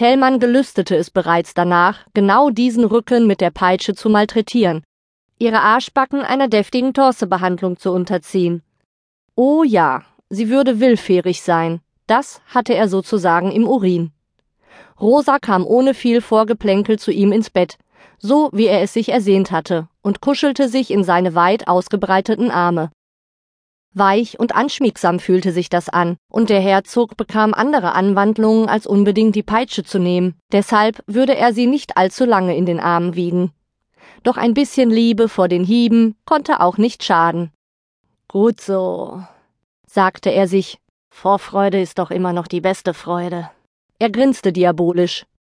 Tellmann gelüstete es bereits danach, genau diesen Rücken mit der Peitsche zu malträtieren, ihre Arschbacken einer deftigen Torsebehandlung zu unterziehen. Oh ja, sie würde willfährig sein, das hatte er sozusagen im Urin. Rosa kam ohne viel Vorgeplänkel zu ihm ins Bett, so wie er es sich ersehnt hatte, und kuschelte sich in seine weit ausgebreiteten Arme. Weich und anschmiegsam fühlte sich das an, und der Herzog bekam andere Anwandlungen als unbedingt die Peitsche zu nehmen, deshalb würde er sie nicht allzu lange in den Armen wiegen. Doch ein bisschen Liebe vor den Hieben konnte auch nicht schaden. Gut so, sagte er sich, Vorfreude ist doch immer noch die beste Freude. Er grinste diabolisch,